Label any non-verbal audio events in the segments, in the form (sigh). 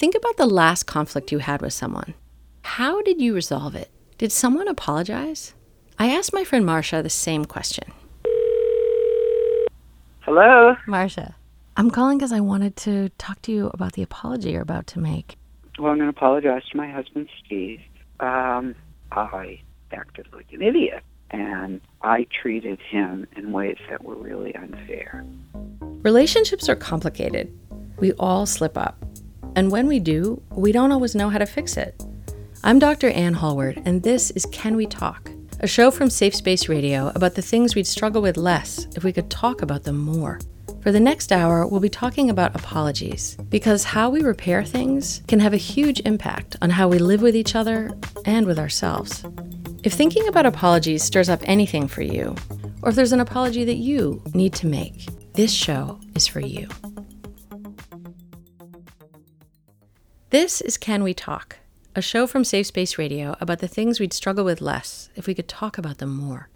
Think about the last conflict you had with someone. How did you resolve it? Did someone apologize? I asked my friend Marcia the same question. Hello? Marcia, I'm calling because I wanted to talk to you about the apology you're about to make. Well, I'm going to apologize to my husband, Steve. Um, I acted like an idiot, and I treated him in ways that were really unfair. Relationships are complicated. We all slip up. And when we do, we don't always know how to fix it. I'm Dr. Anne Hallward, and this is Can We Talk, a show from Safe Space Radio about the things we'd struggle with less if we could talk about them more. For the next hour, we'll be talking about apologies, because how we repair things can have a huge impact on how we live with each other and with ourselves. If thinking about apologies stirs up anything for you, or if there's an apology that you need to make, this show is for you. This is Can We Talk, a show from Safe Space Radio about the things we'd struggle with less if we could talk about them more.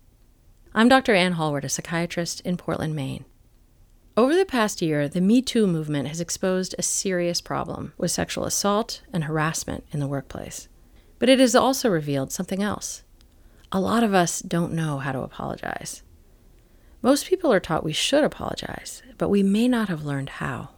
I'm Dr. Anne Hallward, a psychiatrist in Portland, Maine. Over the past year, the Me Too movement has exposed a serious problem with sexual assault and harassment in the workplace. But it has also revealed something else. A lot of us don't know how to apologize. Most people are taught we should apologize, but we may not have learned how.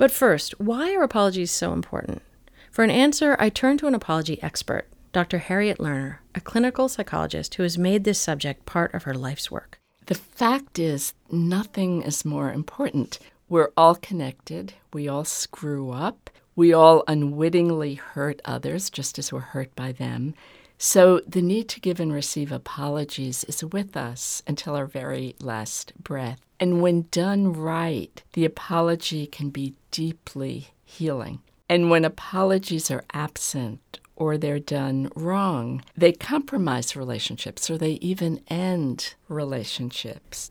But first, why are apologies so important? For an answer, I turn to an apology expert, Dr. Harriet Lerner, a clinical psychologist who has made this subject part of her life's work. The fact is, nothing is more important. We're all connected. We all screw up. We all unwittingly hurt others just as we're hurt by them. So the need to give and receive apologies is with us until our very last breath. And when done right, the apology can be deeply healing. And when apologies are absent or they're done wrong, they compromise relationships or they even end relationships.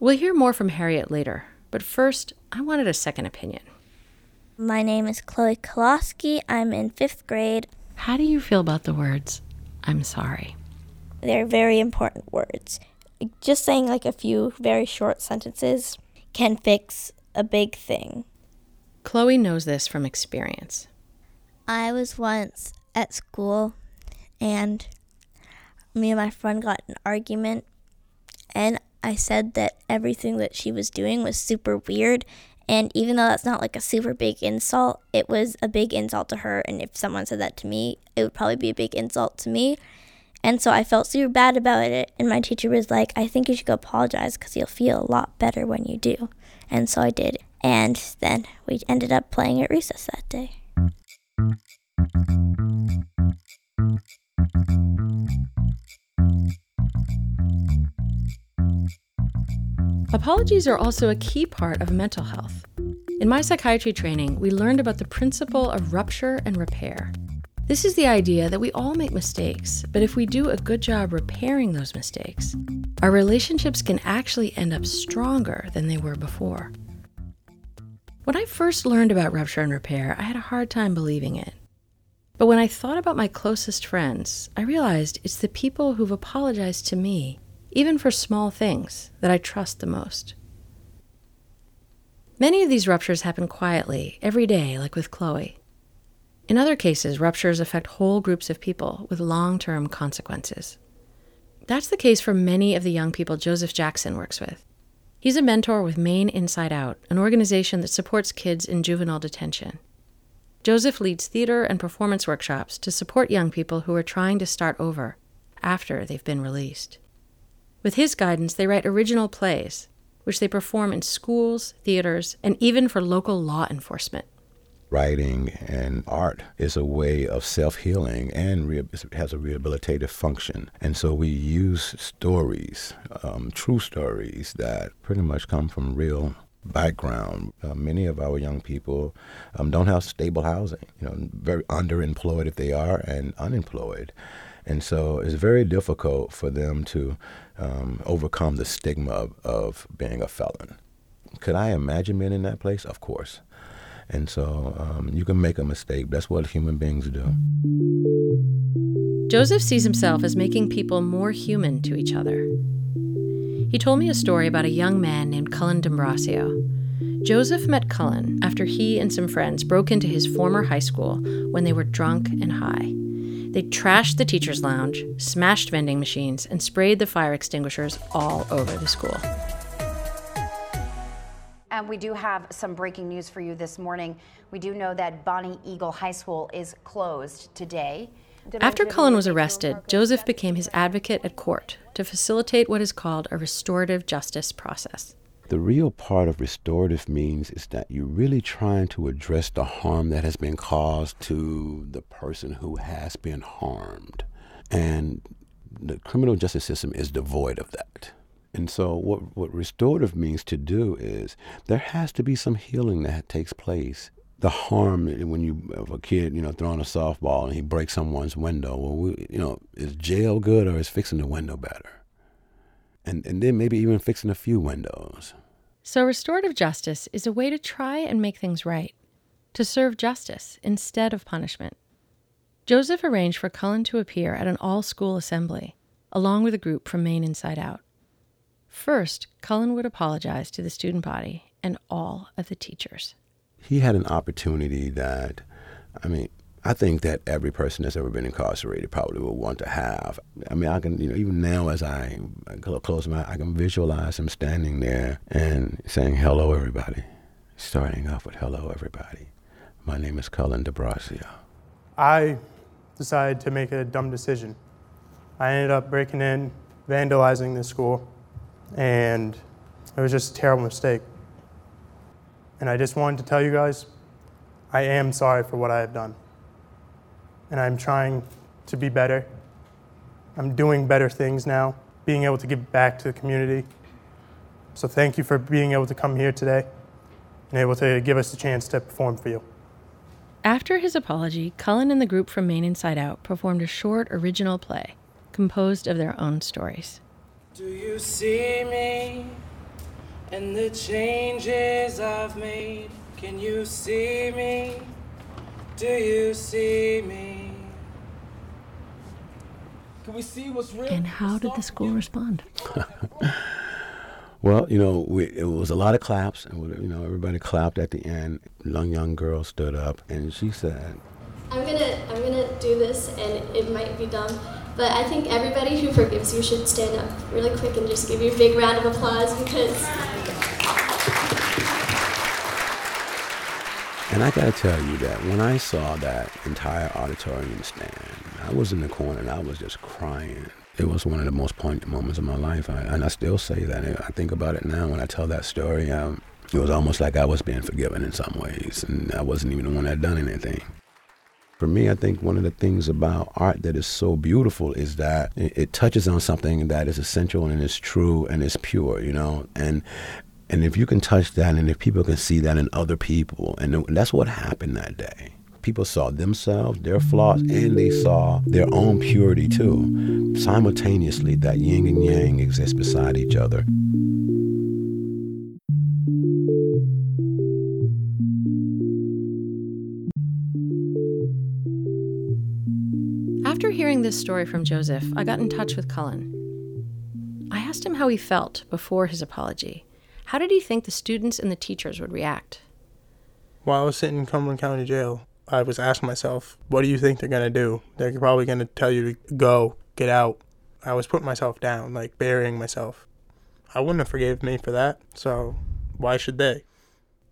We'll hear more from Harriet later, but first, I wanted a second opinion. My name is Chloe Koloski. I'm in fifth grade. How do you feel about the words, I'm sorry? They're very important words. Just saying like a few very short sentences can fix a big thing. Chloe knows this from experience. I was once at school and me and my friend got an argument and I said that everything that she was doing was super weird and even though that's not like a super big insult, it was a big insult to her. And if someone said that to me, it would probably be a big insult to me. And so I felt super bad about it. And my teacher was like, I think you should go apologize because you'll feel a lot better when you do. And so I did. And then we ended up playing at recess that day. Apologies are also a key part of mental health. In my psychiatry training, we learned about the principle of rupture and repair. This is the idea that we all make mistakes, but if we do a good job repairing those mistakes, our relationships can actually end up stronger than they were before. When I first learned about rupture and repair, I had a hard time believing it. But when I thought about my closest friends, I realized it's the people who've apologized to me even for small things that I trust the most. Many of these ruptures happen quietly, every day, like with Chloe. In other cases, ruptures affect whole groups of people with long term consequences. That's the case for many of the young people Joseph Jackson works with. He's a mentor with Maine Inside Out, an organization that supports kids in juvenile detention. Joseph leads theater and performance workshops to support young people who are trying to start over after they've been released. With his guidance, they write original plays, which they perform in schools, theaters, and even for local law enforcement. Writing and art is a way of self healing and re- has a rehabilitative function. And so we use stories, um, true stories that pretty much come from real background. Uh, many of our young people um, don't have stable housing, you know, very underemployed if they are, and unemployed. And so it's very difficult for them to um, overcome the stigma of, of, being a felon. Could I imagine being in that place? Of course. And so um, you can make a mistake. That's what human beings do. Joseph sees himself as making people more human to each other. He told me a story about a young man named Cullen D'Ambrosio. Joseph met Cullen after he and some friends broke into his former high school when they were drunk and high. They trashed the teacher's lounge, smashed vending machines, and sprayed the fire extinguishers all over the school. And we do have some breaking news for you this morning. We do know that Bonnie Eagle High School is closed today. After Cullen was arrested, Joseph became his advocate at court to facilitate what is called a restorative justice process. The real part of restorative means is that you're really trying to address the harm that has been caused to the person who has been harmed. And the criminal justice system is devoid of that. And so, what, what restorative means to do is there has to be some healing that takes place. The harm when you of a kid, you know, throwing a softball and he breaks someone's window. Well, we, you know, is jail good or is fixing the window better? and, and then maybe even fixing a few windows. So, restorative justice is a way to try and make things right, to serve justice instead of punishment. Joseph arranged for Cullen to appear at an all school assembly, along with a group from Maine Inside Out. First, Cullen would apologize to the student body and all of the teachers. He had an opportunity that, I mean, I think that every person that's ever been incarcerated probably will want to have. I mean, I can, you know, even now as I close my, I can visualize him standing there and saying, "Hello, everybody," starting off with "Hello, everybody." My name is Cullen DeBrasio. I decided to make a dumb decision. I ended up breaking in, vandalizing the school, and it was just a terrible mistake. And I just wanted to tell you guys, I am sorry for what I have done and I'm trying to be better. I'm doing better things now, being able to give back to the community. So thank you for being able to come here today and able to give us a chance to perform for you. After his apology, Cullen and the group from Maine Inside Out performed a short original play composed of their own stories. Do you see me and the changes I've made? Can you see me? Do you see me? Can we see what's real? And how did the school respond? well, you know, we, it was a lot of claps, and you know, everybody clapped at the end. Young young girl stood up, and she said, "I'm gonna, I'm gonna do this, and it might be dumb." But I think everybody who forgives you should stand up really quick and just give you a big round of applause because And I got to tell you that when I saw that entire auditorium stand, I was in the corner and I was just crying. It was one of the most poignant moments of my life. I, and I still say that. I think about it now when I tell that story. Um, it was almost like I was being forgiven in some ways, and I wasn't even the one that done anything. For me, I think one of the things about art that is so beautiful is that it, touches on something that is essential and is true and is pure, you know. And and if you can touch that, and if people can see that in other people, and that's what happened that day. People saw themselves, their flaws, and they saw their own purity too. Simultaneously, that yin and yang exist beside each other. This story from Joseph, I got in touch with Cullen. I asked him how he felt before his apology how did he think the students and the teachers would react? While I was sitting in Cumberland County Jail, I was asking myself, what do you think they're going to do? They're probably going to tell you to go, get out. I was putting myself down, like burying myself. I wouldn't have forgave me for that, so why should they?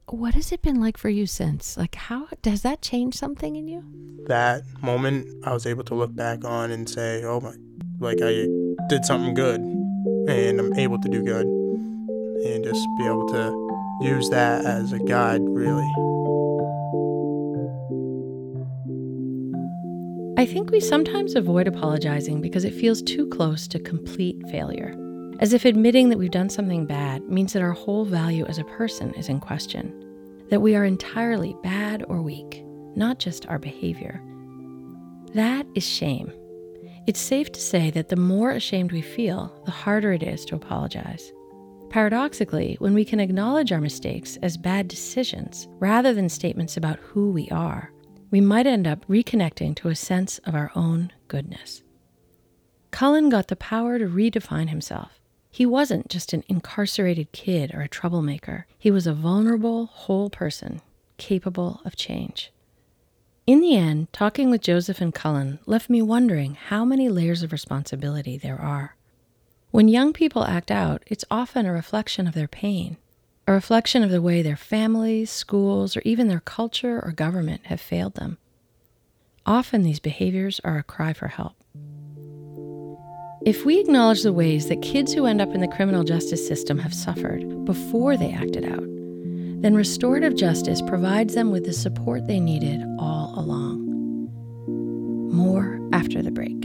What has it been like for you since? Like, how does that change something in you? That moment, I was able to look back on and say, oh my, like I did something good and I'm able to do good and just be able to use that as a guide, really. I think we sometimes avoid apologizing because it feels too close to complete failure, as if admitting that we've done something bad means that our whole value as a person is in question, that we are entirely bad or weak, not just our behavior. That is shame. It's safe to say that the more ashamed we feel, the harder it is to apologize. Paradoxically, when we can acknowledge our mistakes as bad decisions rather than statements about who we are, we might end up reconnecting to a sense of our own goodness. Cullen got the power to redefine himself, He wasn't just an incarcerated kid or a troublemaker. He was a vulnerable, whole person, capable of change. In the end, talking with Joseph and Cullen left me wondering how many layers of responsibility there are. When young people act out, it's often a reflection of their pain, a reflection of the way their families, schools, or even their culture or government have failed them. Often these behaviors are a cry for help. If we acknowledge the ways that kids who end up in the criminal justice system have suffered before they acted out, then restorative justice provides them with the support they needed all along. More after the break.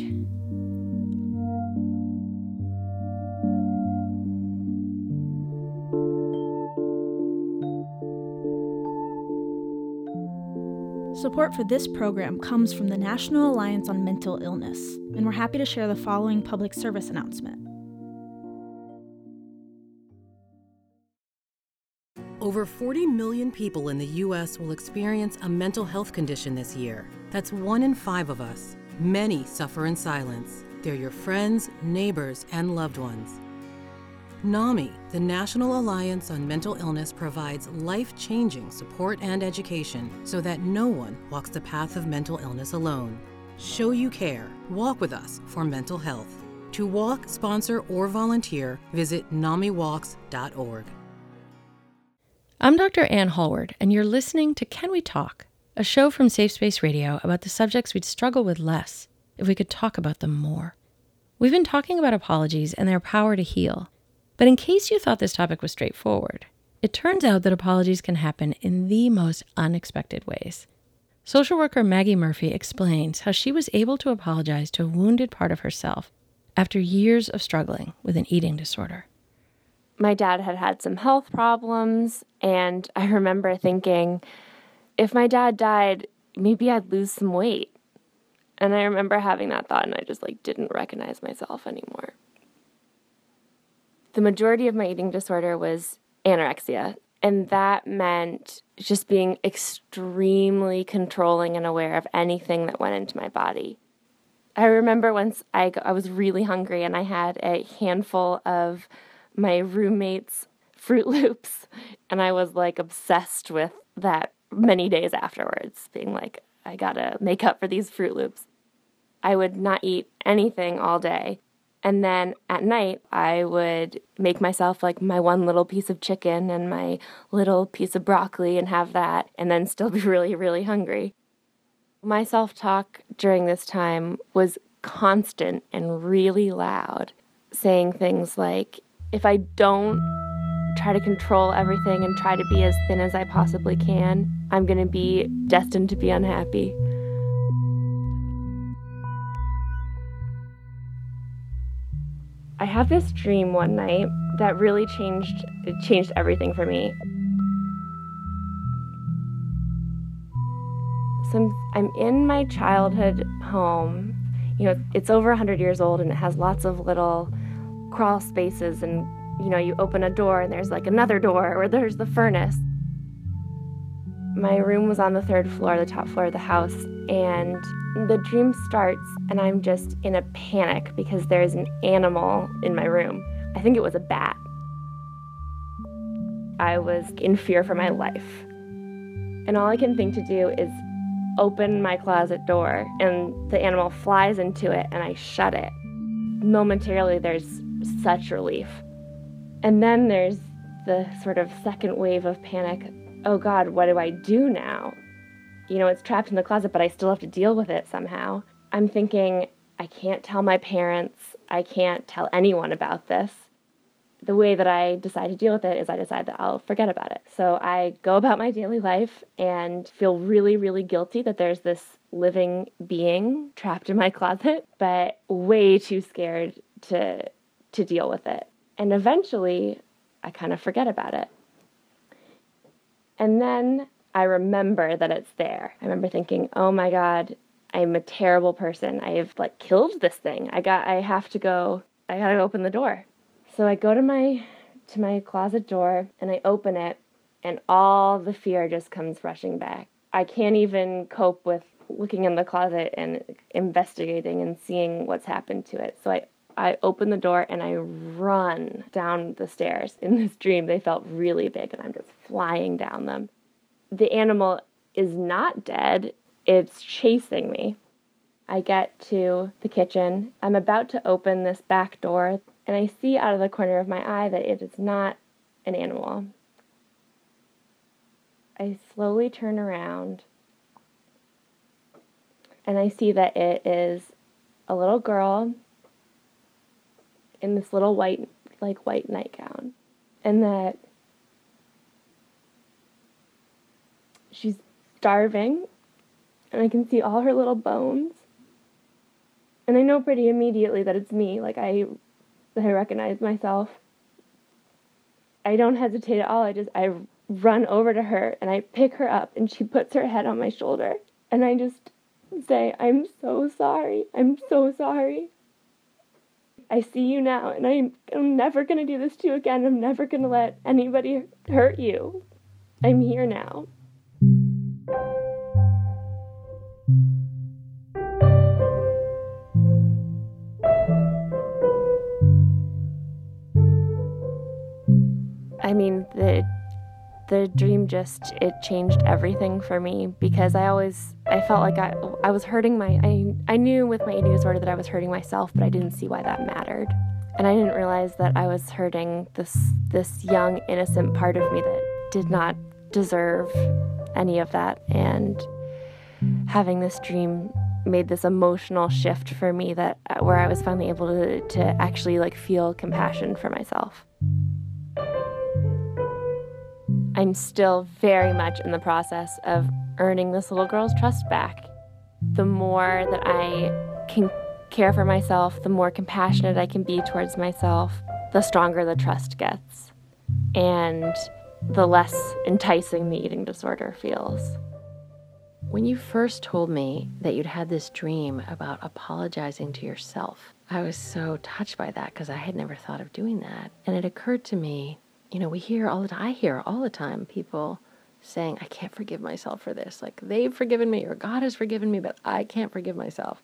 Support for this program comes from the National Alliance on Mental Illness, and we're happy to share the following public service announcement. Over 40 million people in the U.S. will experience a mental health condition this year. That's one in five of us. Many suffer in silence. They're your friends, neighbors, and loved ones. NAMI, the National Alliance on Mental Illness, provides life changing support and education so that no one walks the path of mental illness alone. Show you care. Walk with us for mental health. To walk, sponsor, or volunteer, visit NAMIWalks.org. I'm Dr. Anne Hallward, and you're listening to Can We Talk, a show from Safe Space Radio about the subjects we'd struggle with less if we could talk about them more. We've been talking about apologies and their power to heal. But in case you thought this topic was straightforward, it turns out that apologies can happen in the most unexpected ways. Social worker Maggie Murphy explains how she was able to apologize to a wounded part of herself after years of struggling with an eating disorder. My dad had had some health problems, and I remember thinking, if my dad died, maybe I'd lose some weight. And I remember having that thought, and I just like didn't recognize myself anymore the majority of my eating disorder was anorexia. And that meant just being extremely controlling and aware of anything that went into my body. I remember once I, I was really hungry and I had a handful of my roommate's Fruit (laughs) Loops, and I was like obsessed with that many days afterwards, being like, I gotta make up for these Fruit Loops. I would not eat anything all day. And then at night, I would make myself like my one little piece of chicken and my little piece of broccoli and have that, and then still be (laughs) really, really hungry. My self talk during this time was constant and really loud, saying things like, if I don't try to control everything and try to be as thin as I possibly can, I'm going to be destined to be unhappy. I had this dream one night that really changed it changed everything for me. So I'm, I'm in my childhood home. You know, it's over 100 years old and it has lots of little crawl spaces and you know, you open a door and there's like another door or there's the furnace. My room was on the third floor, the top floor of the house, and the dream starts, and I'm just in a panic because there's an animal in my room. I think it was a bat. I was in fear for my life. And all I can think to do is open my closet door, and the animal flies into it, and I shut it. Momentarily, there's such relief. And then there's the sort of second wave of panic oh God, what do I do now? You know, it's trapped in the closet, but I still have to deal with it somehow. I'm thinking, I can't tell my parents, I can't tell anyone about this. The way that I decide to deal with it is I decide that I'll forget about it. So I go about my daily life and feel really, really guilty that there's this living being trapped in my closet, but way too scared to to deal with it. And eventually I kind of forget about it. And then I remember that it's there. I remember thinking, "Oh my god, I'm a terrible person. I've like killed this thing. I got I have to go. I got to open the door." So I go to my to my closet door and I open it and all the fear just comes rushing back. I can't even cope with looking in the closet and investigating and seeing what's happened to it. So I I open the door and I run down the stairs. In this dream, they felt really big and I'm just flying down them. The animal is not dead, it's chasing me. I get to the kitchen. I'm about to open this back door and I see out of the corner of my eye that it is not an animal. I slowly turn around and I see that it is a little girl in this little white, like white nightgown, and that she's starving, and I can see all her little bones. And I know pretty immediately that it's me. Like I, that I recognize myself. I don't hesitate at all. I just I run over to her and I pick her up, and she puts her head on my shoulder, and I just say, I'm so sorry. I'm so sorry. I see you now, and I'm, I'm never going to do this to you again. I'm never going to let anybody hurt you. I'm here now. I mean, the the dream just it changed everything for me because I always I felt like I I was hurting my I I knew with my eating disorder that I was hurting myself, but I didn't see why that mattered. And I didn't realize that I was hurting this this young innocent part of me that did not deserve any of that and having this dream made this emotional shift for me that where I was finally able to to actually like feel compassion for myself. I'm still very much in the process of earning this little girl's trust back. The more that I can care for myself, the more compassionate I can be towards myself, the stronger the trust gets. And the less enticing the eating disorder feels. When you first told me that you'd had this dream about apologizing to yourself, I was so touched by that because I had never thought of doing that. And it occurred to me you know, we hear all the time, I hear all the time people saying, I can't forgive myself for this. Like they've forgiven me or God has forgiven me, but I can't forgive myself.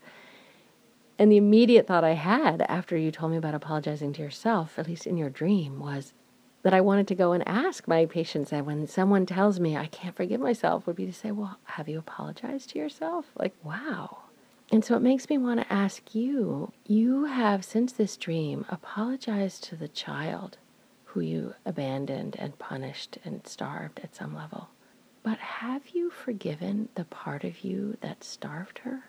And the immediate thought I had after you told me about apologizing to yourself, at least in your dream, was that I wanted to go and ask my patients that when someone tells me I can't forgive myself, would be to say, Well, have you apologized to yourself? Like, wow. And so it makes me want to ask you you have, since this dream, apologized to the child who you abandoned and punished and starved at some level. But have you forgiven the part of you that starved her?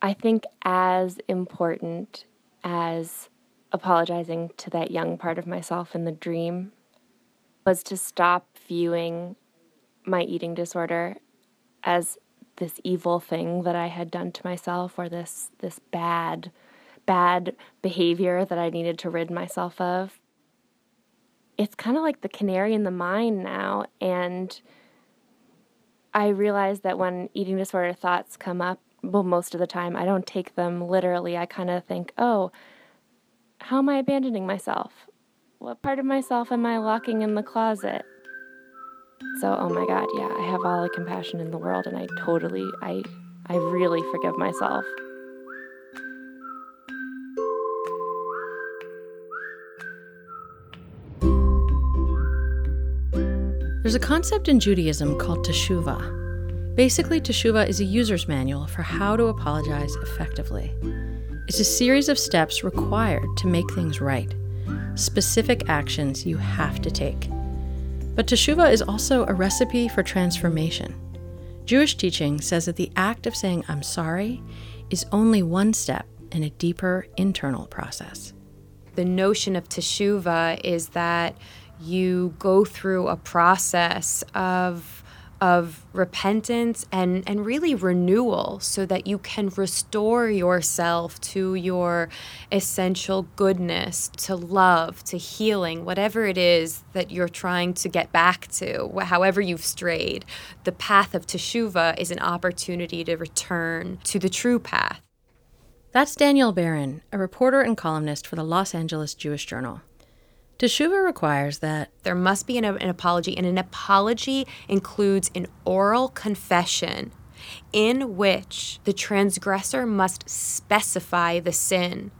I think as important as apologizing to that young part of myself in the dream was to stop viewing my eating disorder as this evil thing that I had done to myself or this this bad bad behavior that I needed to rid myself of. It's kind of like the canary in the mine now. And I realize that when eating disorder thoughts come up, well, most of the time, I don't take them literally. I kind of think, oh, how am I abandoning myself? What part of myself am I locking in the closet? So, oh my God, yeah, I have all the compassion in the world, and I totally, I, I really forgive myself. There's a concept in Judaism called teshuvah. Basically, teshuvah is a user's manual for how to apologize effectively. It's a series of steps required to make things right, specific actions you have to take. But teshuvah is also a recipe for transformation. Jewish teaching says that the act of saying, I'm sorry, is only one step in a deeper internal process. The notion of teshuvah is that you go through a process of of repentance and and really renewal so that you can restore yourself to your essential goodness to love to healing whatever it is that you're trying to get back to however you've strayed the path of teshuva is an opportunity to return to the true path that's Danielle Berrin, a reporter and columnist for the Los Angeles Jewish Journal. Teshuva requires that there must be an, an apology, and an apology includes an oral confession in which the transgressor must specify the sin.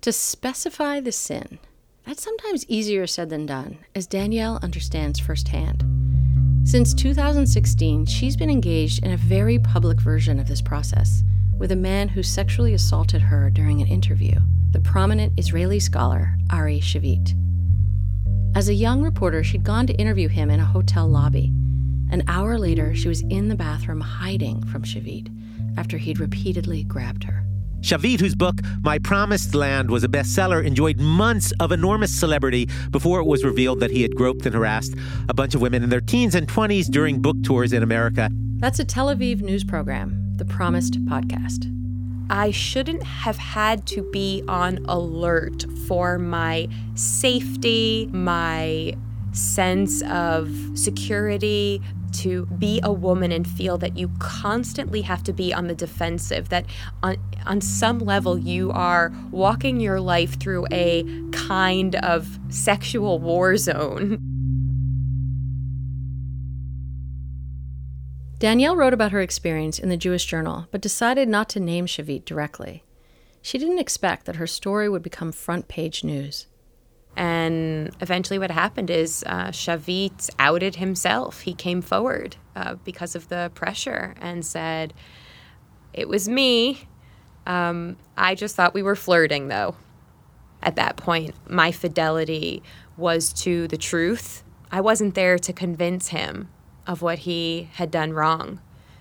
To specify the sin. That's sometimes easier said than done, as Danielle understands firsthand. Since 2016, she's been engaged in a very public version of this process with a man who sexually assaulted her during an interview, the prominent Israeli scholar Ari Shavit. As a young reporter, she'd gone to interview him in a hotel lobby. An hour later, she was in the bathroom hiding from Shavit after he'd repeatedly grabbed her. Shavit, whose book My Promised Land was a bestseller, enjoyed months of enormous celebrity before it was revealed that he had groped and harassed a bunch of women in their teens and 20s during book tours in America. That's a Tel Aviv news program, The Promised Podcast. I shouldn't have had to be on alert for my safety, my sense of security, to be a woman and feel that you constantly have to be on the defensive, that on, on some level you are walking your life through a kind of sexual war zone. Danielle wrote about her experience in the Jewish Journal, but decided not to name Shavit directly. She didn't expect that her story would become front page news. And eventually, what happened is uh, Shavit outed himself. He came forward uh, because of the pressure and said, It was me. Um, I just thought we were flirting, though. At that point, my fidelity was to the truth. I wasn't there to convince him of what he had done wrong.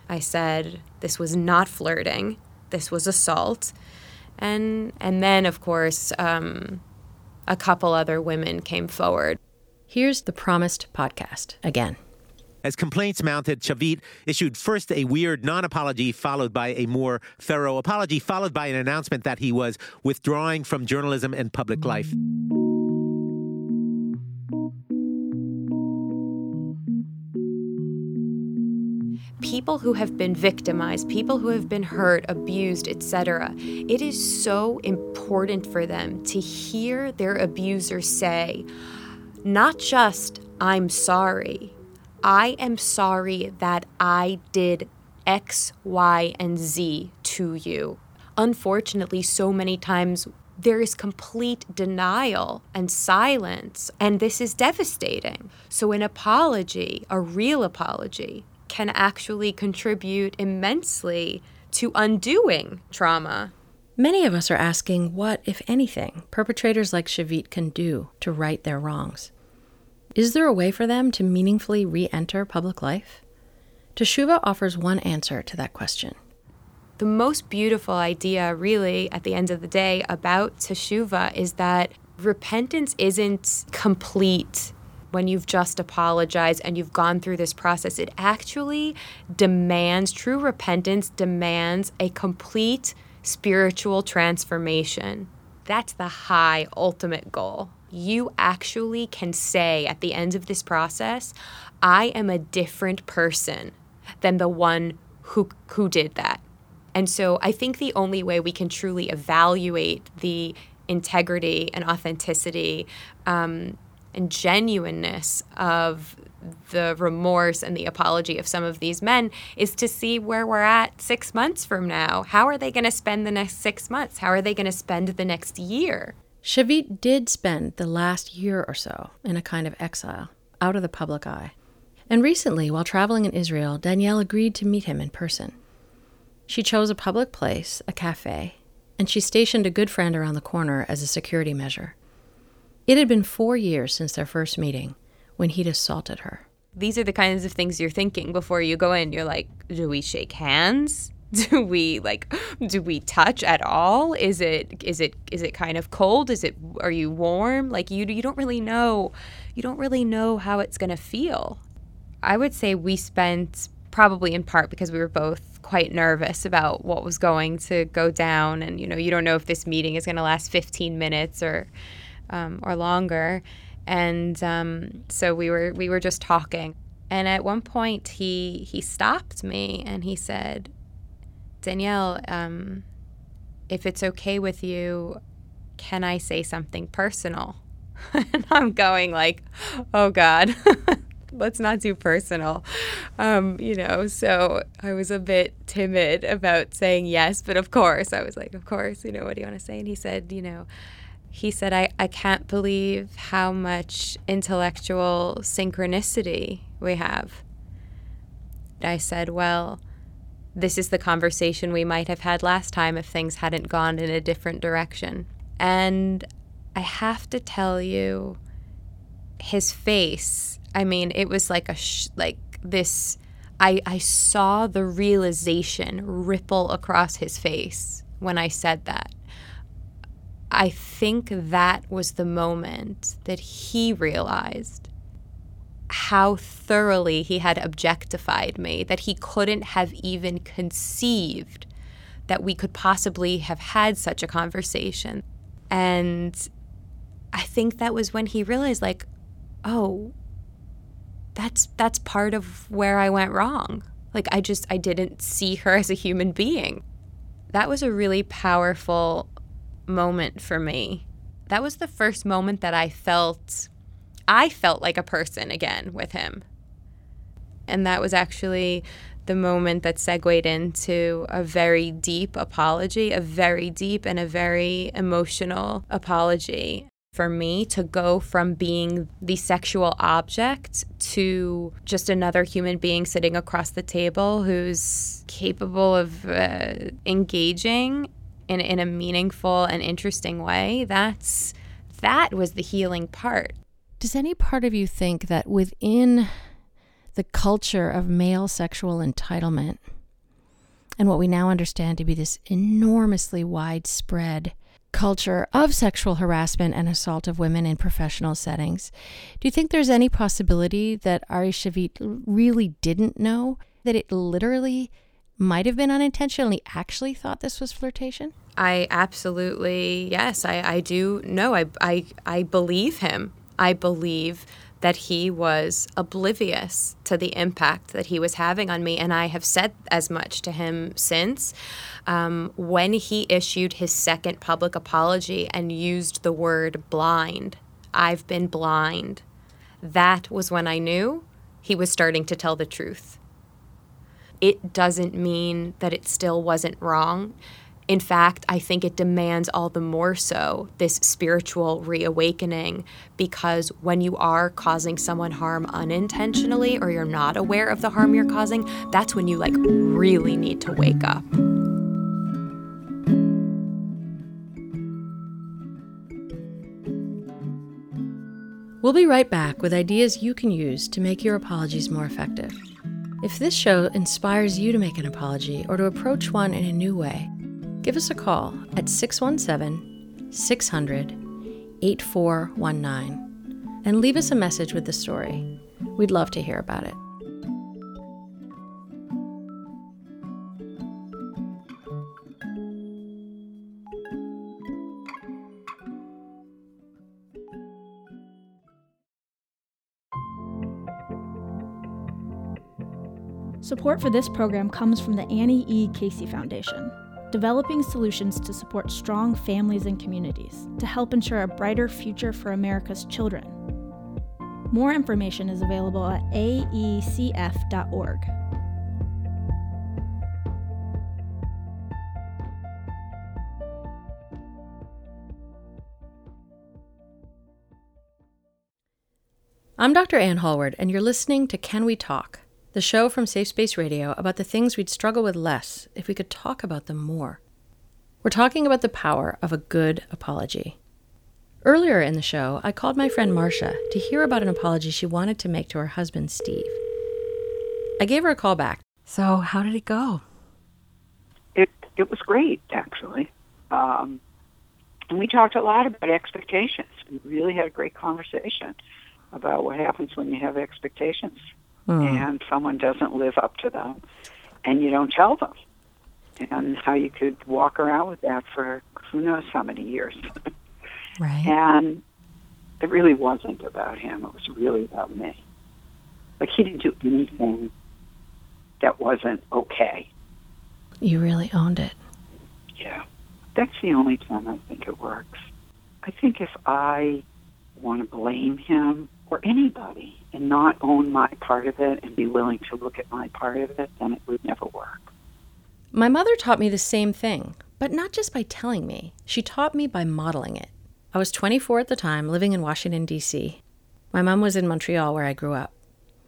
I said, This was not flirting, this was assault. And, and then, of course, um, a couple other women came forward. Here's the promised podcast again. As complaints mounted, Shavit issued first a weird non apology, followed by a more thorough apology, followed by an announcement that he was withdrawing from journalism and public life. People who have been victimized, people who have been hurt, abused, etc. It is so important for them to hear their abuser say, not just, I'm sorry, I am sorry that I did X, Y, and Z to you. Unfortunately, so many times there is complete denial and silence, and this is devastating. So, an apology, a real apology, can actually contribute immensely to undoing trauma. Many of us are asking what, if anything, perpetrators like Shavit can do to right their wrongs. Is there a way for them to meaningfully re enter public life? Teshuva offers one answer to that question. The most beautiful idea, really, at the end of the day, about Teshuva is that repentance isn't complete when you've just apologized and you've gone through this process. It actually demands, true repentance demands a complete spiritual transformation. That's the high ultimate goal. You actually can say at the end of this process, I am a different person than the one who, who did that. And so I think the only way we can truly evaluate the integrity and authenticity um, and genuineness of the remorse and the apology of some of these men is to see where we're at six months from now. How are they going to spend the next six months? How are they going to spend the next year? Shavit did spend the last year or so in a kind of exile, out of the public eye. And recently, while traveling in Israel, Danielle agreed to meet him in person. She chose a public place, a cafe, and she stationed a good friend around the corner as a security measure. It had been four years since their first meeting when he'd assaulted her. These are the kinds of things you're thinking before you go in. You're like, do we shake hands? (laughs) Do we like do we touch at all? Is it is it is it kind of cold? Is it are you warm? Like you you don't really know. You don't really know how it's going to feel. I would say we spent probably in part because we were both quite nervous about what was going to go down and you know, you don't know if this meeting is going to last 15 minutes or um, or longer. And um, so we were we were just talking. And at one point, he he stopped me and he said, "Danielle, um, if it's okay with you, can I say something personal?" (laughs) and I'm going like, "Oh God." (laughs) let's not do personal. Um, you know, so I was a bit timid about saying yes, but of course, I was like, of course, you know, what do you want to say? And he said, you know, he said, I, I can't believe how much intellectual synchronicity we have. I said, well, this is the conversation we might have had last time if things hadn't gone in a different direction. And I have to tell you, his face, I mean, it was like a, sh- like this, I, I saw the realization ripple across his face when I said that. I think that was the moment that he realized how thoroughly he had objectified me, that he couldn't have even conceived that we could possibly have had such a conversation. And I think that was when he realized like, oh, that's that's part of where I went wrong. Like I just I didn't see her as a human being. That was a really powerful moment for me. That was the first moment that I felt I felt like a person again with him. And that was actually the moment that segued into a very deep apology, a very deep and a very emotional apology. For me to go from being the sexual object to just another human being sitting across the table who's capable of uh, engaging in, in a meaningful and interesting way, that's that was the healing part. Does any part of you think that within the culture of male sexual entitlement and what we now understand to be this enormously widespread culture of sexual harassment and assault of women in professional settings, do you think there's any possibility that Ari Shavit really didn't know that it literally might have been unintentionally actually thought this was flirtation? I absolutely yes, I, I do know. I, I I believe him. I believe that he was oblivious to the impact that he was having on me. And I have said as much to him since. Um, when he issued his second public apology and used the word blind, I've been blind, that was when I knew he was starting to tell the truth. It doesn't mean that it still wasn't wrong in fact, I think it demands all the more so this spiritual reawakening because when you are causing someone harm unintentionally or you're not aware of the harm you're causing, that's when you like really need to wake up. We'll be right back with ideas you can use to make your apologies more effective. If this show inspires you to make an apology or to approach one in a new way, give us a call at 617 600 8419 and leave us a message with the story. We'd love to hear about it. Support for this program comes from the Annie E. Casey Foundation developing solutions to support strong families and communities to help ensure a brighter future for America's children. More information is available at aecf.org. I'm Dr. Anne Hallward, and you're listening to Can We Talk? The show from Safe Space Radio about the things we'd struggle with less if we could talk about them more. We're talking about the power of a good apology. Earlier in the show, I called my friend Marcia to hear about an apology she wanted to make to her husband, Steve. I gave her a call back. So, how did it go? It it was great, actually. Um, and we talked a lot about expectations. We really had a great conversation about what happens when you have expectations mm. and someone doesn't live up to them and you don't tell them. And how you could walk around with that for who knows how many years. (laughs) Right. And it really wasn't about him. It was really about me. Like he didn't do anything that wasn't okay. You really owned it. Yeah. That's the only time i think it works. I think if i want to blame him or anybody and not own my part of it and be willing to look at my part of it, then it would never work. My mother taught me the same thing, but not just by telling me. She taught me by modeling it. I was 24 at the time, living in Washington, D.C. My mom was in Montreal, where I grew up.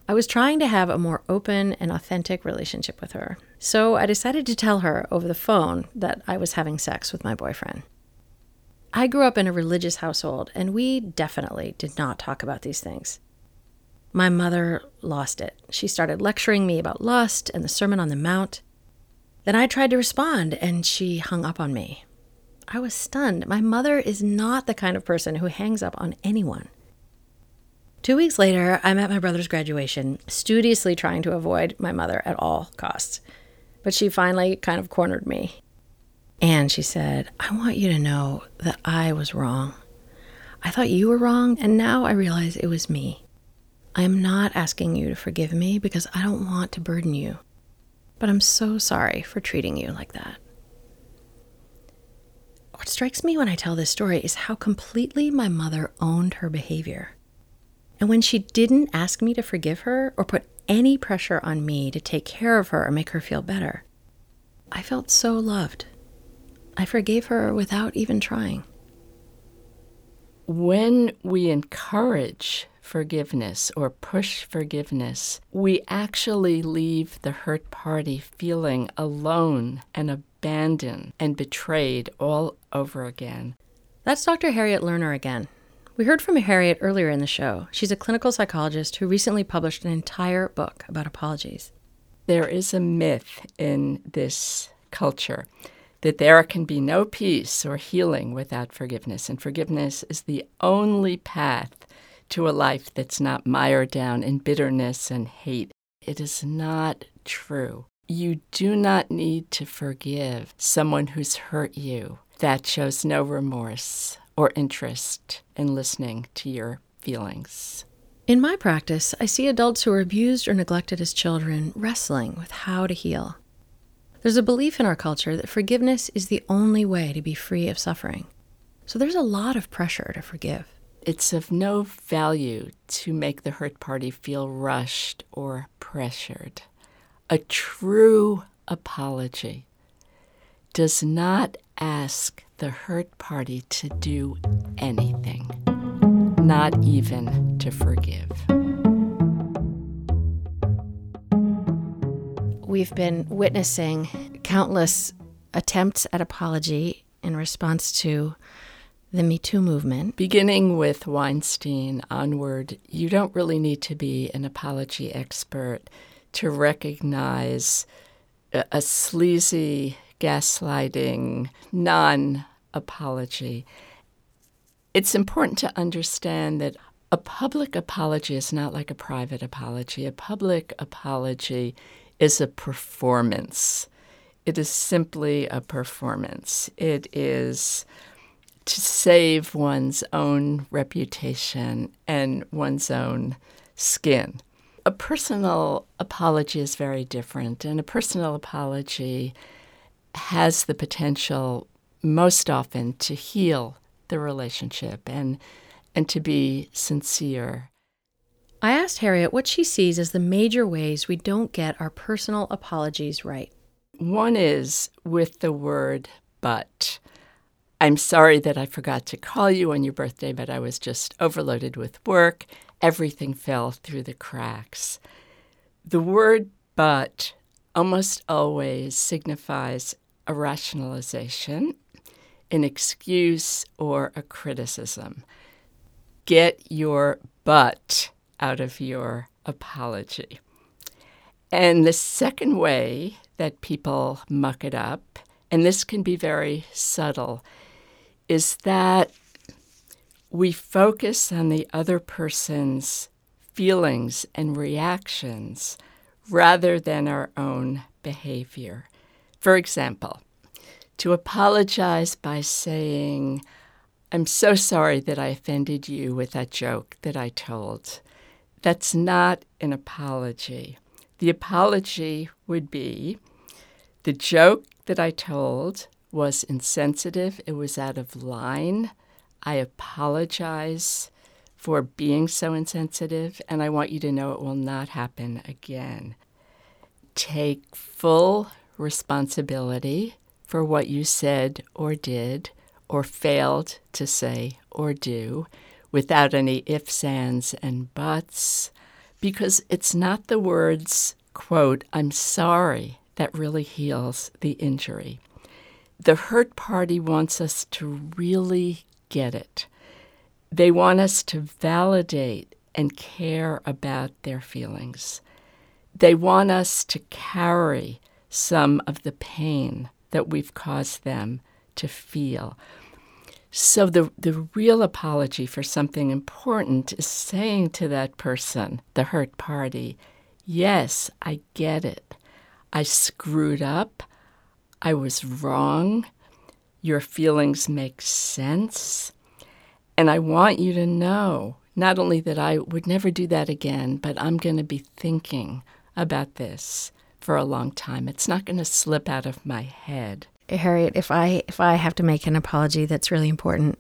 I was trying to have a more open and authentic relationship with her, so I decided to tell her over the phone that I was having sex with my boyfriend. I grew up in a religious household, and we definitely did not talk about these things. My mother lost it. She started lecturing me about lust and the Sermon on the Mount. Then I tried to respond, and she hung up on me. I was stunned. My mother is not the kind of person who hangs up on anyone. Two weeks later, I'm at my brother's graduation, studiously trying to avoid my mother at all costs. But she finally kind of cornered me. And she said, I want you to know that I was wrong. I thought you were wrong, and now I realize it was me. I am not asking you to forgive me because I don't want to burden you. But I'm so sorry for treating you like that. What strikes me when I tell this story is how completely my mother owned her behavior. And when she didn't ask me to forgive her or put any pressure on me to take care of her or make her feel better, I felt so loved. I forgave her without even trying. When we encourage forgiveness or push forgiveness, we actually leave the hurt party feeling alone and abandoned and betrayed all over again. That's Dr. Harriet Lerner again. We heard from Harriet earlier in the show. She's a clinical psychologist who recently published an entire book about apologies. There is a myth in this culture that there can be no peace or healing without forgiveness, and forgiveness is the only path to a life that's not mired down in bitterness and hate. It is not true. You do not need to forgive someone who's hurt you. That shows no remorse or interest in listening to your feelings. In my practice, I see adults who are abused or neglected as children wrestling with how to heal. There's a belief in our culture that forgiveness is the only way to be free of suffering. So there's a lot of pressure to forgive. It's of no value to make the hurt party feel rushed or pressured. A true apology does not ask the hurt party to do anything, not even to forgive. We've been witnessing countless attempts at apology in response to the Me Too movement. Beginning with Weinstein onward, you don't really need to be an apology expert to recognize a, a sleazy, gaslighting, non apology. It's important to understand that a public apology is not like a private apology. A public apology is a performance. It is simply a performance. It is to save one's own reputation and one's own skin. A personal apology is very different, and a personal apology has the potential most often to heal the relationship and and to be sincere. I asked Harriet what she sees as the major ways we don't get our personal apologies right. One is with the word but. I'm sorry that I forgot to call you on your birthday, but I was just overloaded with work. Everything fell through the cracks. The word but almost always signifies a rationalization, an excuse, or a criticism. Get your but out of your apology. And the second way that people muck it up, and this can be very subtle, is that we focus on the other person's feelings and reactions rather than our own behavior. For example, to apologize by saying, I'm so sorry that I offended you with that joke that I told. That's not an apology. The apology would be the joke that I told was insensitive, it was out of line. I apologize for being so insensitive, and I want you to know it will not happen again. Take full responsibility for what you said or did or failed to say or do without any ifs, ands, and buts, because it's not the words, quote, I'm sorry, that really heals the injury. The hurt party wants us to really get it. They want us to validate and care about their feelings. They want us to carry some of the pain that we've caused them to feel. So, the, the real apology for something important is saying to that person, the hurt party, Yes, I get it. I screwed up. I was wrong. Your feelings make sense. And I want you to know not only that I would never do that again, but I'm going to be thinking about this for a long time. It's not going to slip out of my head. Harriet, if I if I have to make an apology that's really important,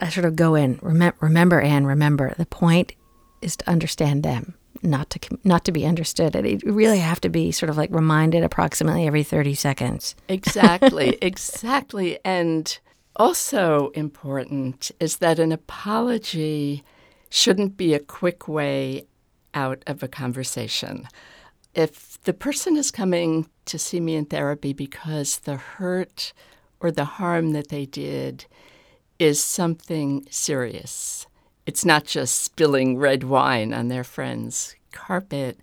I sort of go in. Remember, remember, Anne. Remember, the point is to understand them, not to not to be understood. And you really have to be sort of like reminded approximately every thirty seconds. Exactly, (laughs) exactly. And also important is that an apology shouldn't be a quick way out of a conversation if the person is coming to see me in therapy because the hurt or the harm that they did is something serious, it's not just spilling red wine on their friend's carpet,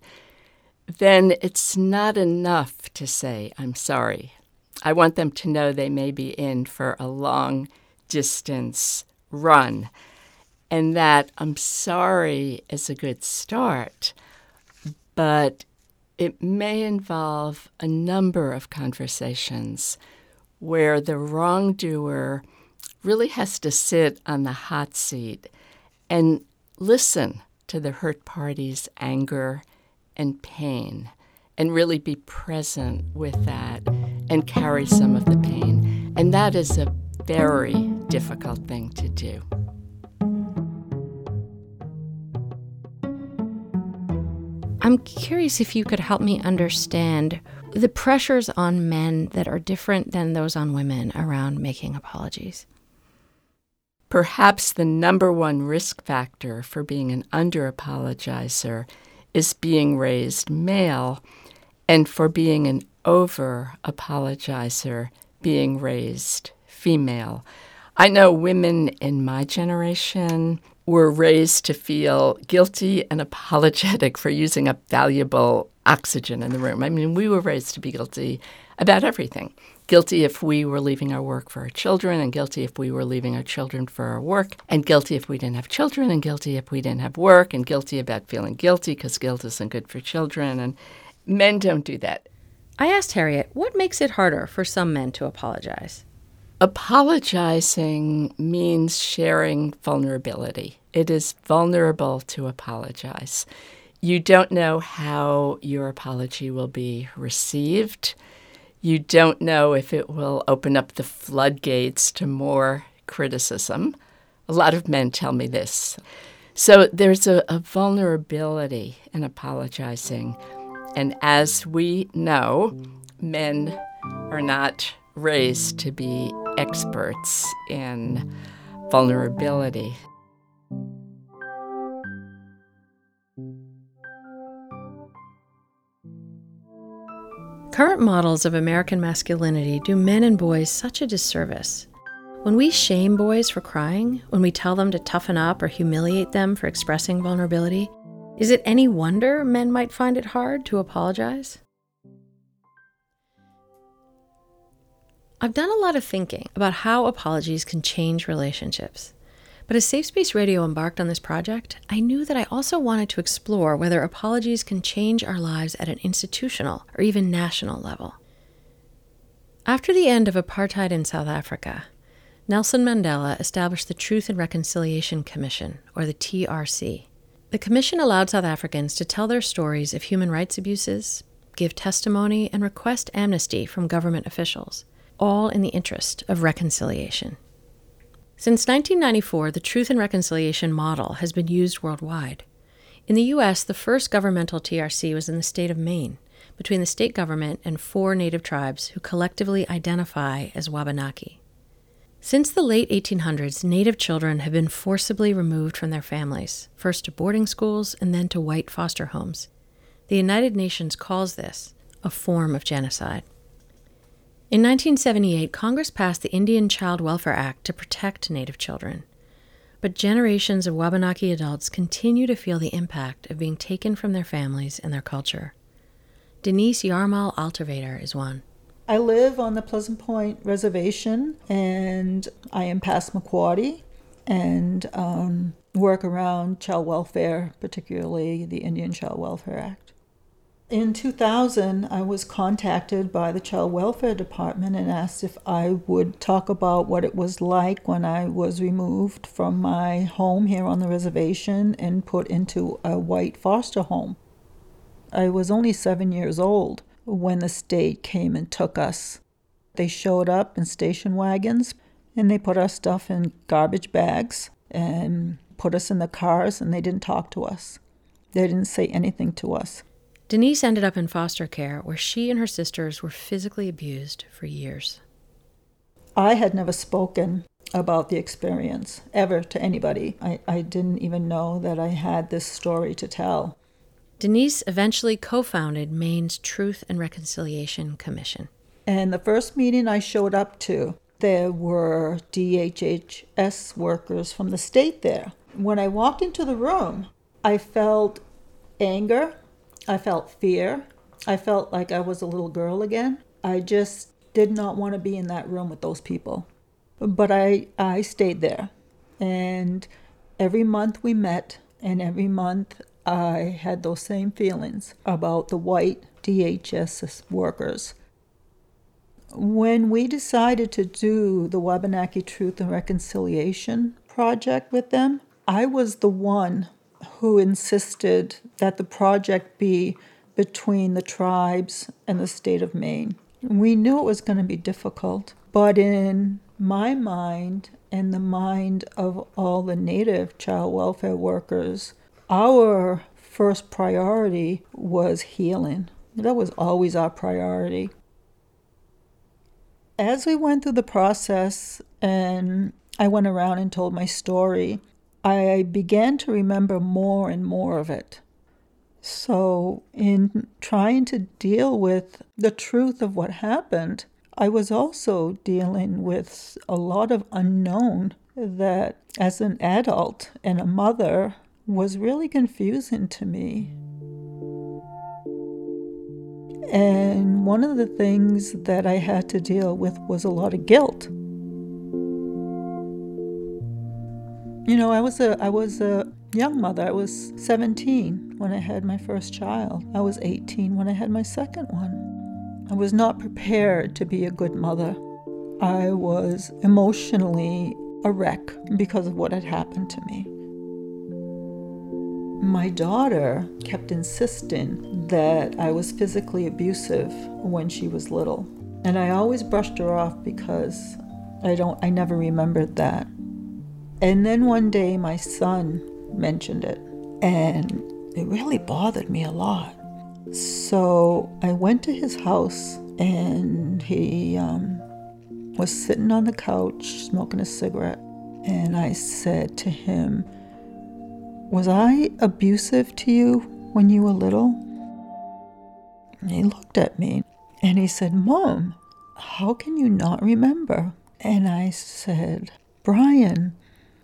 then it's not enough to say, I'm sorry. I want them to know they may be in for a long distance run and that I'm sorry is a good start, but it may involve a number of conversations where the wrongdoer really has to sit on the hot seat and listen to the hurt party's anger and pain and really be present with that and carry some of the pain. And that is a very difficult thing to do. I'm curious if you could help me understand the pressures on men that are different than those on women around making apologies. Perhaps the number one risk factor for being an under apologizer is being raised male, and for being an over apologizer, being raised female. I know women in my generation were raised to feel guilty and apologetic for using up valuable oxygen in the room. I mean, we were raised to be guilty about everything. Guilty if we were leaving our work for our children, and guilty if we were leaving our children for our work, and guilty if we didn't have children, and guilty if we didn't have work, and guilty about feeling guilty because guilt isn't good for children. And men don't do that. I asked Harriet, what makes it harder for some men to apologize? Apologizing means sharing vulnerability. It is vulnerable to apologize. You don't know how your apology will be received. You don't know if it will open up the floodgates to more criticism. A lot of men tell me this. So there's a, a vulnerability in apologizing. And as we know, men are not raised to be experts in vulnerability. Current models of American masculinity do men and boys such a disservice. When we shame boys for crying, when we tell them to toughen up or humiliate them for expressing vulnerability, is it any wonder men might find it hard to apologize? I've done a lot of thinking about how apologies can change relationships. But as Safe Space Radio embarked on this project, I knew that I also wanted to explore whether apologies can change our lives at an institutional or even national level. After the end of apartheid in South Africa, Nelson Mandela established the Truth and Reconciliation Commission, or the TRC. The commission allowed South Africans to tell their stories of human rights abuses, give testimony, and request amnesty from government officials all in the interest of reconciliation. Since 1994, the Truth and Reconciliation model has been used worldwide. In the U.S., the first governmental TRC was in the state of Maine, between the state government and four native tribes who collectively identify as Wabanaki. Since the late 1800s, Native children have been forcibly removed from their families, first to boarding schools and then to white foster homes. The United Nations calls this a form of genocide. In 1978, Congress passed the Indian Child Welfare Act to protect Native children. But generations of Wabanaki adults continue to feel the impact of being taken from their families and their culture. Denise Yarmal Altvater is one. I live on the Pleasant Point Reservation and I am Passamaquoddy and um, work around child welfare, particularly the Indian Child Welfare Act. In 2000, I was contacted by the Child Welfare Department and asked if I would talk about what it was like when I was removed from my home here on the reservation and put into a white foster home. I was only seven years old when the state came and took us. They showed up in station wagons and they put our stuff in garbage bags and put us in the cars and they didn't talk to us. They didn't say anything to us. Denise ended up in foster care where she and her sisters were physically abused for years. I had never spoken about the experience ever to anybody. I, I didn't even know that I had this story to tell. Denise eventually co founded Maine's Truth and Reconciliation Commission. And the first meeting I showed up to, there were DHHS workers from the state there. When I walked into the room, I felt anger I felt fear. I felt like I was a little girl again. I just did not want to be in that room with those people. But I, I stayed there. And every month we met, and every month I had those same feelings about the white DHS workers. When we decided to do the Wabanaki Truth and Reconciliation project with them, I was the one who insisted that the project be between the tribes and the state of Maine. We knew it was going to be difficult, but in my mind and the mind of all the Native child welfare workers, our first priority was healing. That was always our priority. As we went through the process and I went around and told my story, I began to remember more and more of it. So, in trying to deal with the truth of what happened, I was also dealing with a lot of unknown that, as an adult and a mother, was really confusing to me. And one of the things that I had to deal with was a lot of guilt. You know, I was a I was a young mother. I was 17 when I had my first child. I was 18 when I had my second one. I was not prepared to be a good mother. I was emotionally a wreck because of what had happened to me. My daughter kept insisting that I was physically abusive when she was little. And I always brushed her off because I don't I never remembered that. And then one day my son mentioned it, and it really bothered me a lot. So I went to his house, and he um, was sitting on the couch smoking a cigarette. And I said to him, Was I abusive to you when you were little? And he looked at me and he said, Mom, how can you not remember? And I said, Brian,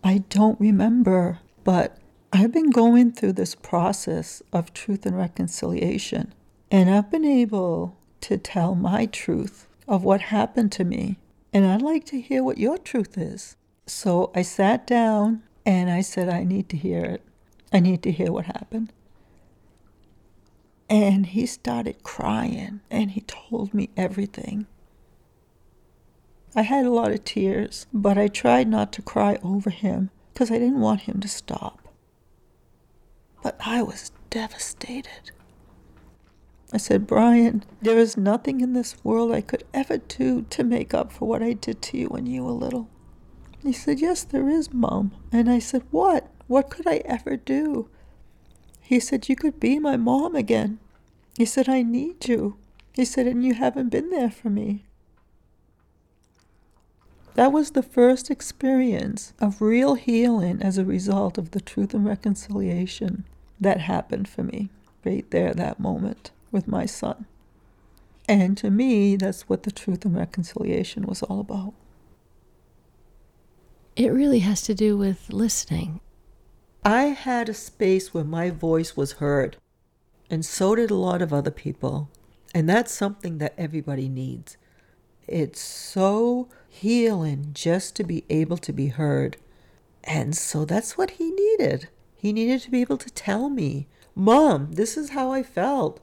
I don't remember, but I've been going through this process of truth and reconciliation, and I've been able to tell my truth of what happened to me. And I'd like to hear what your truth is. So I sat down and I said, I need to hear it. I need to hear what happened. And he started crying and he told me everything. I had a lot of tears, but I tried not to cry over him because I didn't want him to stop. But I was devastated. I said, Brian, there is nothing in this world I could ever do to make up for what I did to you when you were little. He said, Yes, there is, Mom. And I said, What? What could I ever do? He said, You could be my mom again. He said, I need you. He said, And you haven't been there for me. That was the first experience of real healing as a result of the truth and reconciliation that happened for me right there, that moment with my son. And to me, that's what the truth and reconciliation was all about. It really has to do with listening. I had a space where my voice was heard, and so did a lot of other people. And that's something that everybody needs. It's so healing just to be able to be heard. And so that's what he needed. He needed to be able to tell me, Mom, this is how I felt.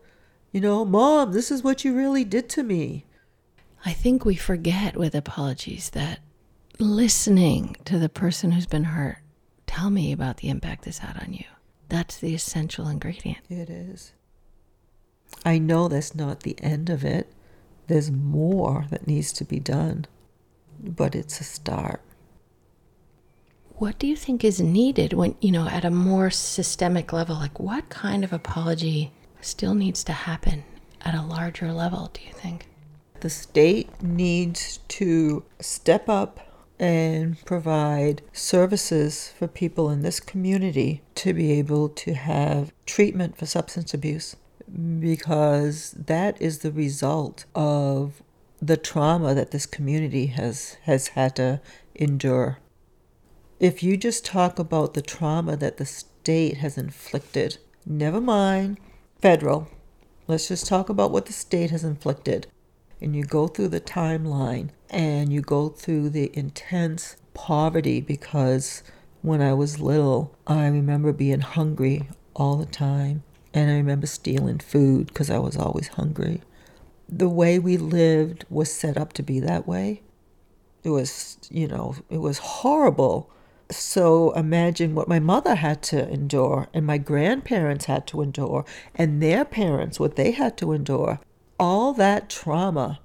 You know, Mom, this is what you really did to me. I think we forget with apologies that listening to the person who's been hurt, tell me about the impact this had on you. That's the essential ingredient. It is. I know that's not the end of it. There's more that needs to be done, but it's a start. What do you think is needed when, you know, at a more systemic level? Like, what kind of apology still needs to happen at a larger level, do you think? The state needs to step up and provide services for people in this community to be able to have treatment for substance abuse because that is the result of the trauma that this community has has had to endure. If you just talk about the trauma that the state has inflicted, never mind federal, let's just talk about what the state has inflicted. And you go through the timeline and you go through the intense poverty because when I was little, I remember being hungry all the time. And I remember stealing food because I was always hungry. The way we lived was set up to be that way. It was, you know, it was horrible. So imagine what my mother had to endure, and my grandparents had to endure, and their parents, what they had to endure. All that trauma.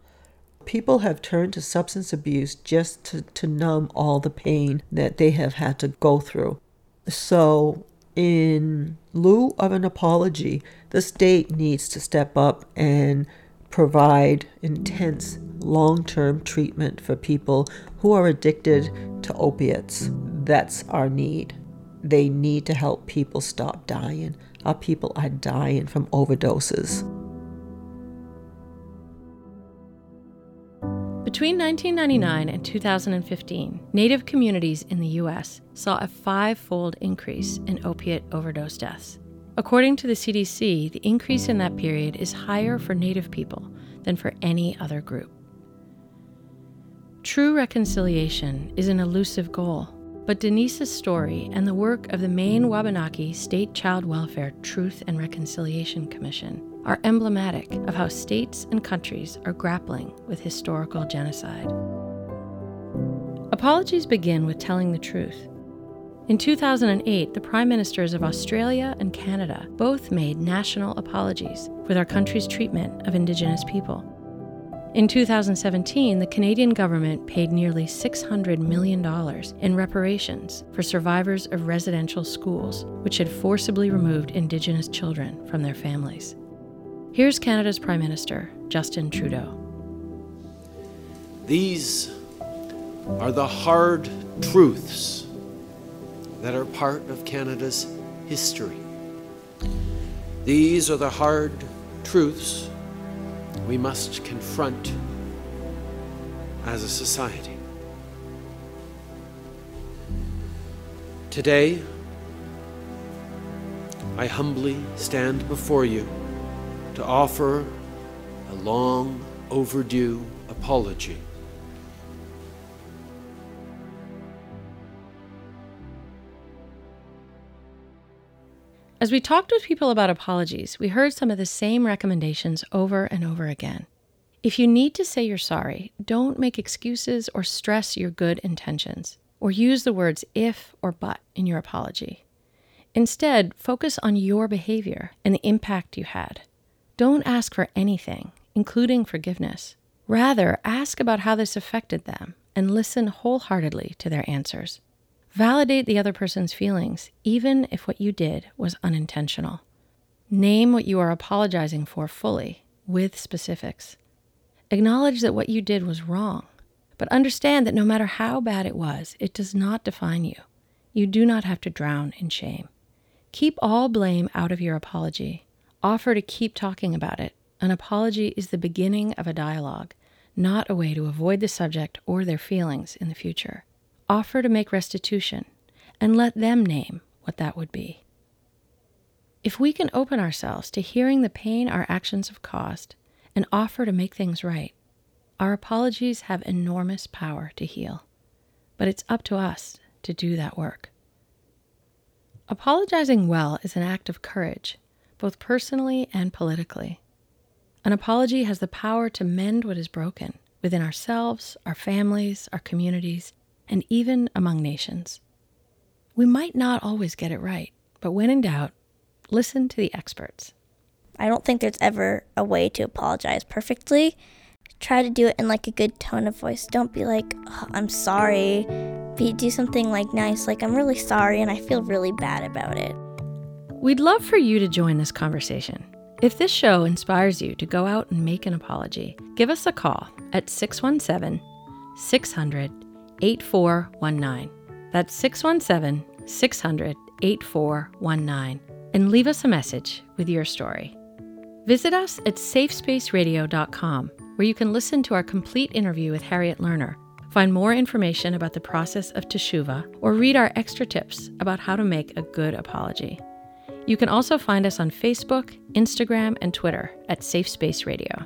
People have turned to substance abuse just to, to numb all the pain that they have had to go through. So in lieu of an apology, the state needs to step up and provide intense long term treatment for people who are addicted to opiates. That's our need. They need to help people stop dying. Our people are dying from overdoses. Between 1999 and 2015, Native communities in the U.S. saw a five fold increase in opiate overdose deaths. According to the CDC, the increase in that period is higher for Native people than for any other group. True reconciliation is an elusive goal, but Denise's story and the work of the Maine Wabanaki State Child Welfare Truth and Reconciliation Commission are emblematic of how states and countries are grappling with historical genocide. Apologies begin with telling the truth. In 2008, the Prime Ministers of Australia and Canada both made national apologies for their country's treatment of Indigenous people. In 2017, the Canadian government paid nearly $600 million in reparations for survivors of residential schools, which had forcibly removed Indigenous children from their families. Here's Canada's Prime Minister, Justin Trudeau. These are the hard truths that are part of Canada's history. These are the hard truths we must confront as a society. Today, I humbly stand before you to offer a long overdue apology. As we talked with people about apologies, we heard some of the same recommendations over and over again. If you need to say you're sorry, don't make excuses or stress your good intentions, or use the words if or but in your apology. Instead, focus on your behavior and the impact you had. Don't ask for anything, including forgiveness. Rather, ask about how this affected them and listen wholeheartedly to their answers. Validate the other person's feelings, even if what you did was unintentional. Name what you are apologizing for fully, with specifics. Acknowledge that what you did was wrong, but understand that no matter how bad it was, it does not define you. You do not have to drown in shame. Keep all blame out of your apology. Offer to keep talking about it. An apology is the beginning of a dialogue, not a way to avoid the subject or their feelings in the future offer to make restitution, and let them name what that would be. If we can open ourselves to hearing the pain our actions have caused and offer to make things right, our apologies have enormous power to heal. But it's up to us to do that work. Apologizing well is an act of courage, both personally and politically. An apology has the power to mend what is broken within ourselves, our families, our communities, and even among nations. We might not always get it right, but when in doubt, listen to the experts. I don't think there's ever a way to apologize perfectly. Try to do it in like a good tone of voice. Don't be like, oh, "I'm sorry." Be do something like nice, like "I'm really sorry and I feel really bad about it." We'd love for you to join this conversation. If this show inspires you to go out and make an apology, give us a call at 617 600 8419. That's 617 600 8419. And leave us a message with your story. Visit us at safespaceradio.com, where you can listen to our complete interview with Harriet Lerner, find more information about the process of teshuva, or read our extra tips about how to make a good apology. You can also find us on Facebook, Instagram, and Twitter at Safe Space Radio.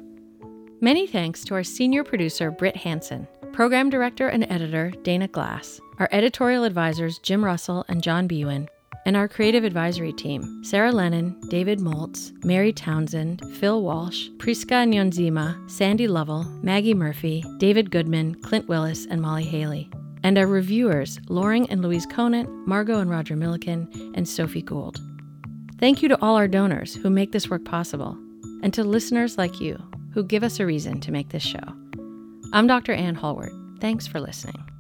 Many thanks to our senior producer, Britt Hanson, program director and editor, Dana Glass, our editorial advisors, Jim Russell and John Biewen, and our creative advisory team, Sarah Lennon, David Moltz, Mary Townsend, Phil Walsh, Priska Nyonzima, Sandy Lovell, Maggie Murphy, David Goodman, Clint Willis, and Molly Haley. And our reviewers, Loring and Louise Conant, Margot and Roger Milliken, and Sophie Gould. Thank you to all our donors who make this work possible, and to listeners like you who give us a reason to make this show. I'm Dr. Anne Hallward. Thanks for listening.